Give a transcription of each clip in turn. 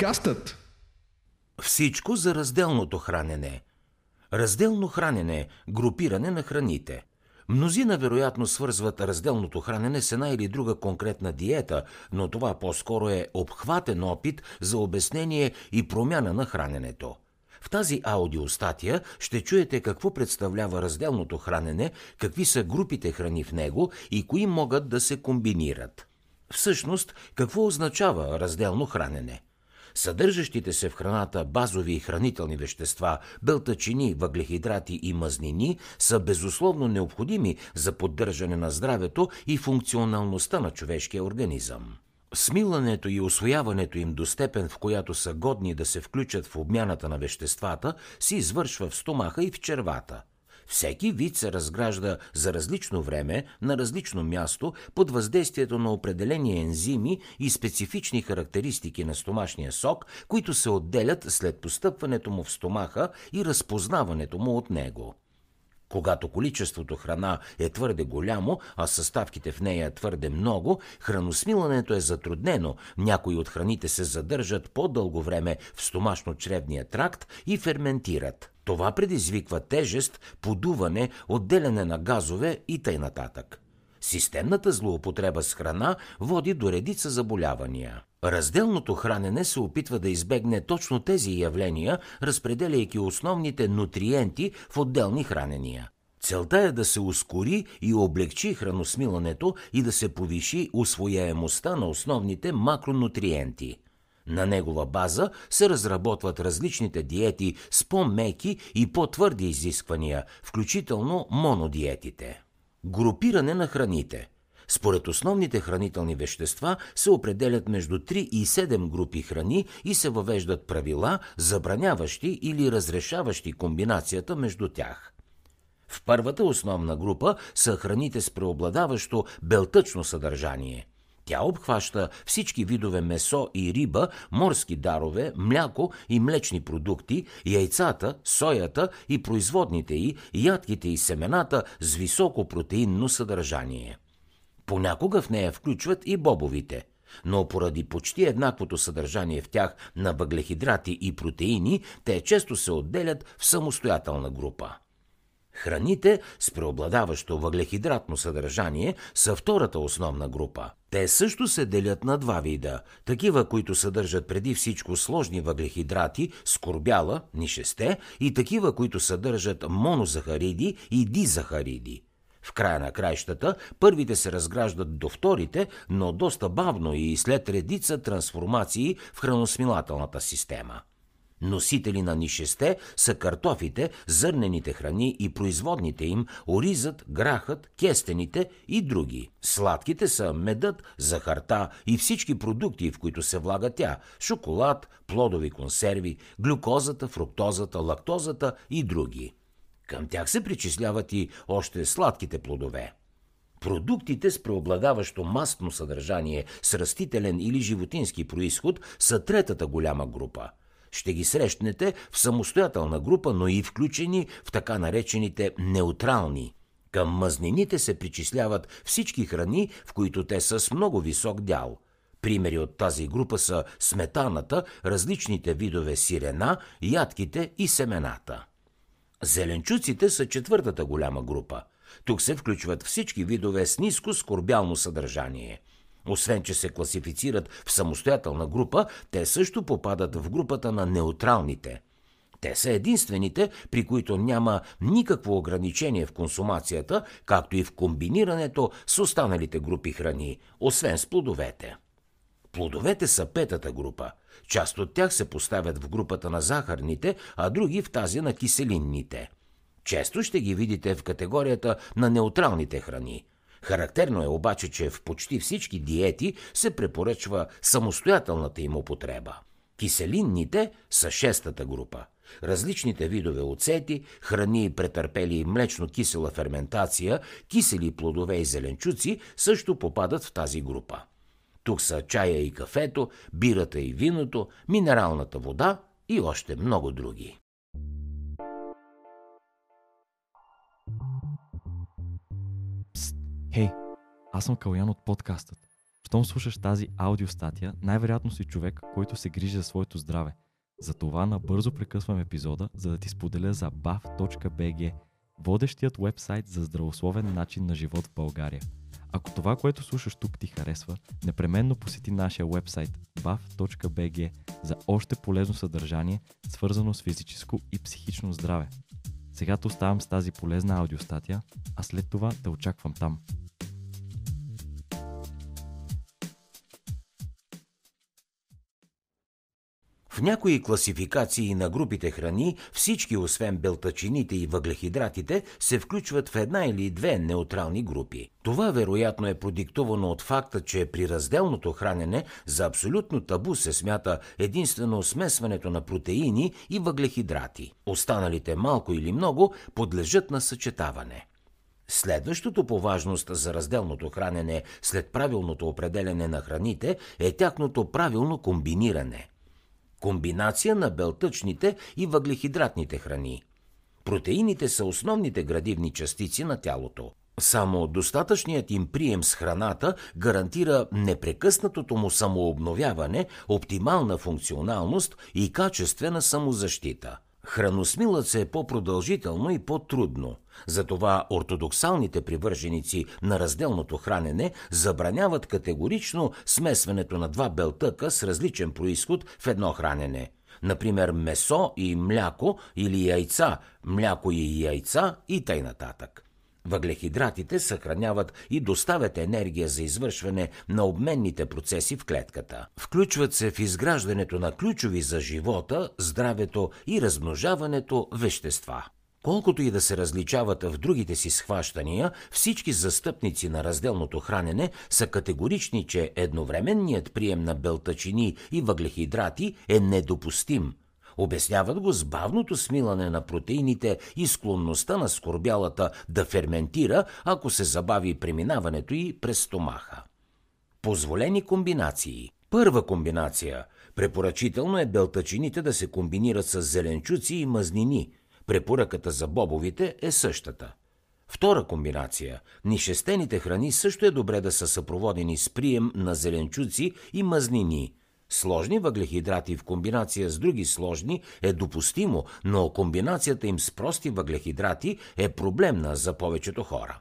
Подкастът Всичко за разделното хранене. Разделно хранене – групиране на храните. Мнозина вероятно свързват разделното хранене с една или друга конкретна диета, но това по-скоро е обхватен опит за обяснение и промяна на храненето. В тази аудиостатия ще чуете какво представлява разделното хранене, какви са групите храни в него и кои могат да се комбинират. Всъщност, какво означава разделно хранене? Съдържащите се в храната базови и хранителни вещества, белтачини, въглехидрати и мазнини са безусловно необходими за поддържане на здравето и функционалността на човешкия организъм. Смилането и освояването им до степен, в която са годни да се включат в обмяната на веществата, се извършва в стомаха и в червата. Всеки вид се разгражда за различно време, на различно място, под въздействието на определени ензими и специфични характеристики на стомашния сок, които се отделят след постъпването му в стомаха и разпознаването му от него. Когато количеството храна е твърде голямо, а съставките в нея твърде много, храносмилането е затруднено. Някои от храните се задържат по-дълго време в стомашно-чревния тракт и ферментират. Това предизвиква тежест, подуване, отделяне на газове и т.н. Системната злоупотреба с храна води до редица заболявания. Разделното хранене се опитва да избегне точно тези явления, разпределяйки основните нутриенти в отделни хранения. Целта е да се ускори и облегчи храносмилането и да се повиши усвояемостта на основните макронутриенти. На негова база се разработват различните диети с по-меки и по-твърди изисквания, включително монодиетите. Групиране на храните – според основните хранителни вещества се определят между 3 и 7 групи храни и се въвеждат правила, забраняващи или разрешаващи комбинацията между тях. В първата основна група са храните с преобладаващо белтъчно съдържание. Тя обхваща всички видове месо и риба, морски дарове, мляко и млечни продукти, яйцата, соята и производните й, ядките и семената с високо протеинно съдържание. Понякога в нея включват и бобовите, но поради почти еднаквото съдържание в тях на въглехидрати и протеини, те често се отделят в самостоятелна група. Храните с преобладаващо въглехидратно съдържание са втората основна група. Те също се делят на два вида. Такива, които съдържат преди всичко сложни въглехидрати, скорбяла, нишесте, и такива, които съдържат монозахариди и дизахариди. В края на краищата първите се разграждат до вторите, но доста бавно и след редица трансформации в храносмилателната система. Носители на нишесте са картофите, зърнените храни и производните им, оризът, грахът, кестените и други. Сладките са медът, захарта и всички продукти, в които се влага тя – шоколад, плодови консерви, глюкозата, фруктозата, лактозата и други. Към тях се причисляват и още сладките плодове. Продуктите с преобладаващо мастно съдържание с растителен или животински происход са третата голяма група. Ще ги срещнете в самостоятелна група, но и включени в така наречените неутрални. Към мазнините се причисляват всички храни, в които те са с много висок дял. Примери от тази група са сметаната, различните видове сирена, ядките и семената. Зеленчуците са четвъртата голяма група. Тук се включват всички видове с ниско скорбялно съдържание. Освен, че се класифицират в самостоятелна група, те също попадат в групата на неутралните. Те са единствените, при които няма никакво ограничение в консумацията, както и в комбинирането с останалите групи храни, освен с плодовете. Плодовете са петата група. Част от тях се поставят в групата на захарните, а други в тази на киселинните. Често ще ги видите в категорията на неутралните храни. Характерно е обаче, че в почти всички диети се препоръчва самостоятелната им употреба. Киселинните са шестата група. Различните видове оцети, храни, претърпели млечно-кисела ферментация, кисели плодове и зеленчуци също попадат в тази група. Тук са чая и кафето, бирата и виното, минералната вода и още много други. Хей, аз съм Калян от подкастът. Щом слушаш тази аудиостатия, най-вероятно си човек, който се грижи за своето здраве. Затова набързо прекъсвам епизода, за да ти споделя за bav.bg, водещият вебсайт за здравословен начин на живот в България. Ако това, което слушаш тук ти харесва, непременно посети нашия вебсайт bav.bg за още полезно съдържание, свързано с физическо и психично здраве. Сега оставам с тази полезна аудиостатия, а след това те очаквам там. В някои класификации на групите храни всички, освен белтачините и въглехидратите, се включват в една или две неутрални групи. Това вероятно е продиктовано от факта, че при разделното хранене за абсолютно табу се смята единствено смесването на протеини и въглехидрати. Останалите малко или много подлежат на съчетаване. Следващото по важност за разделното хранене след правилното определене на храните е тяхното правилно комбиниране – комбинация на белтъчните и въглехидратните храни. Протеините са основните градивни частици на тялото. Само достатъчният им прием с храната гарантира непрекъснатото му самообновяване, оптимална функционалност и качествена самозащита – Храносмилът се е по-продължително и по-трудно. Затова ортодоксалните привърженици на разделното хранене забраняват категорично смесването на два белтъка с различен происход в едно хранене. Например, месо и мляко или яйца, мляко и яйца и т.н. нататък. Въглехидратите съхраняват и доставят енергия за извършване на обменните процеси в клетката. Включват се в изграждането на ключови за живота, здравето и размножаването вещества. Колкото и да се различават в другите си схващания, всички застъпници на разделното хранене са категорични, че едновременният прием на белтачини и въглехидрати е недопустим – Обясняват го с бавното смилане на протеините и склонността на скорбялата да ферментира, ако се забави преминаването й през стомаха. Позволени комбинации. Първа комбинация. Препоръчително е белтачините да се комбинират с зеленчуци и мазнини. Препоръката за бобовите е същата. Втора комбинация. Нишестените храни също е добре да са съпроводени с прием на зеленчуци и мазнини – Сложни въглехидрати в комбинация с други сложни е допустимо, но комбинацията им с прости въглехидрати е проблемна за повечето хора.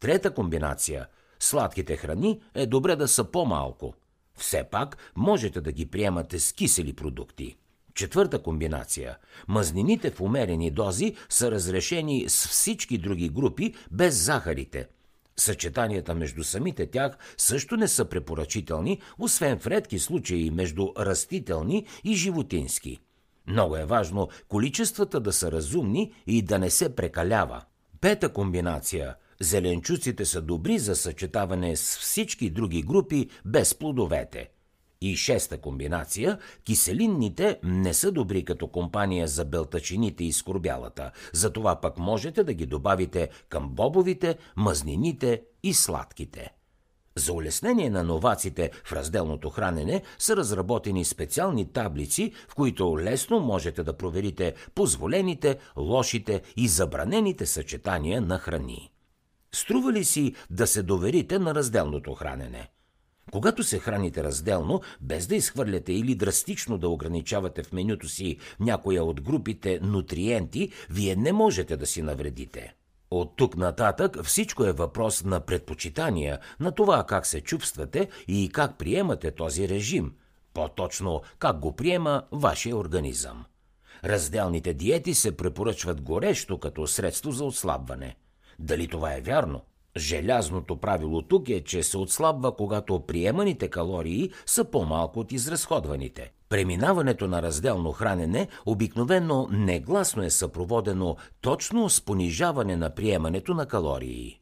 Трета комбинация – сладките храни е добре да са по-малко. Все пак можете да ги приемате с кисели продукти. Четвърта комбинация – мазнините в умерени дози са разрешени с всички други групи без захарите – Съчетанията между самите тях също не са препоръчителни, освен в редки случаи между растителни и животински. Много е важно количествата да са разумни и да не се прекалява. Пета комбинация – зеленчуците са добри за съчетаване с всички други групи без плодовете – и шеста комбинация – киселинните не са добри като компания за белтачините и скорбялата, затова пък можете да ги добавите към бобовите, мазнините и сладките. За улеснение на новаците в разделното хранене са разработени специални таблици, в които лесно можете да проверите позволените, лошите и забранените съчетания на храни. Струва ли си да се доверите на разделното хранене? Когато се храните разделно, без да изхвърляте или драстично да ограничавате в менюто си някоя от групите нутриенти, вие не можете да си навредите. От тук нататък всичко е въпрос на предпочитания, на това как се чувствате и как приемате този режим. По-точно, как го приема вашия организъм. Разделните диети се препоръчват горещо като средство за отслабване. Дали това е вярно? Желязното правило тук е, че се отслабва, когато приеманите калории са по-малко от изразходваните. Преминаването на разделно хранене обикновено негласно е съпроводено точно с понижаване на приемането на калории.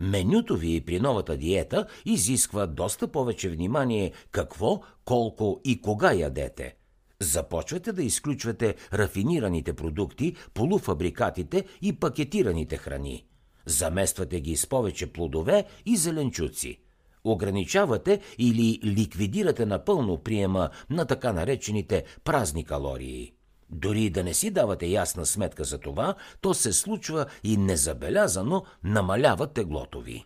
Менюто ви при новата диета изисква доста повече внимание какво, колко и кога ядете. Започвате да изключвате рафинираните продукти, полуфабрикатите и пакетираните храни. Замествате ги с повече плодове и зеленчуци. Ограничавате или ликвидирате напълно приема на така наречените празни калории. Дори да не си давате ясна сметка за това, то се случва и незабелязано намалява теглото ви.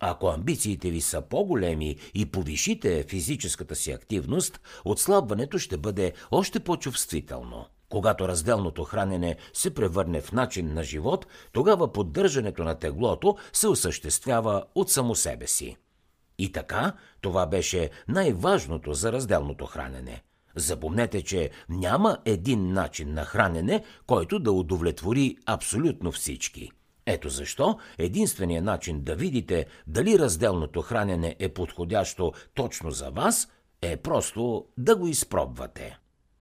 Ако амбициите ви са по-големи и повишите физическата си активност, отслабването ще бъде още по-чувствително. Когато разделното хранене се превърне в начин на живот, тогава поддържането на теглото се осъществява от само себе си. И така, това беше най-важното за разделното хранене. Запомнете, че няма един начин на хранене, който да удовлетвори абсолютно всички. Ето защо единственият начин да видите дали разделното хранене е подходящо точно за вас е просто да го изпробвате.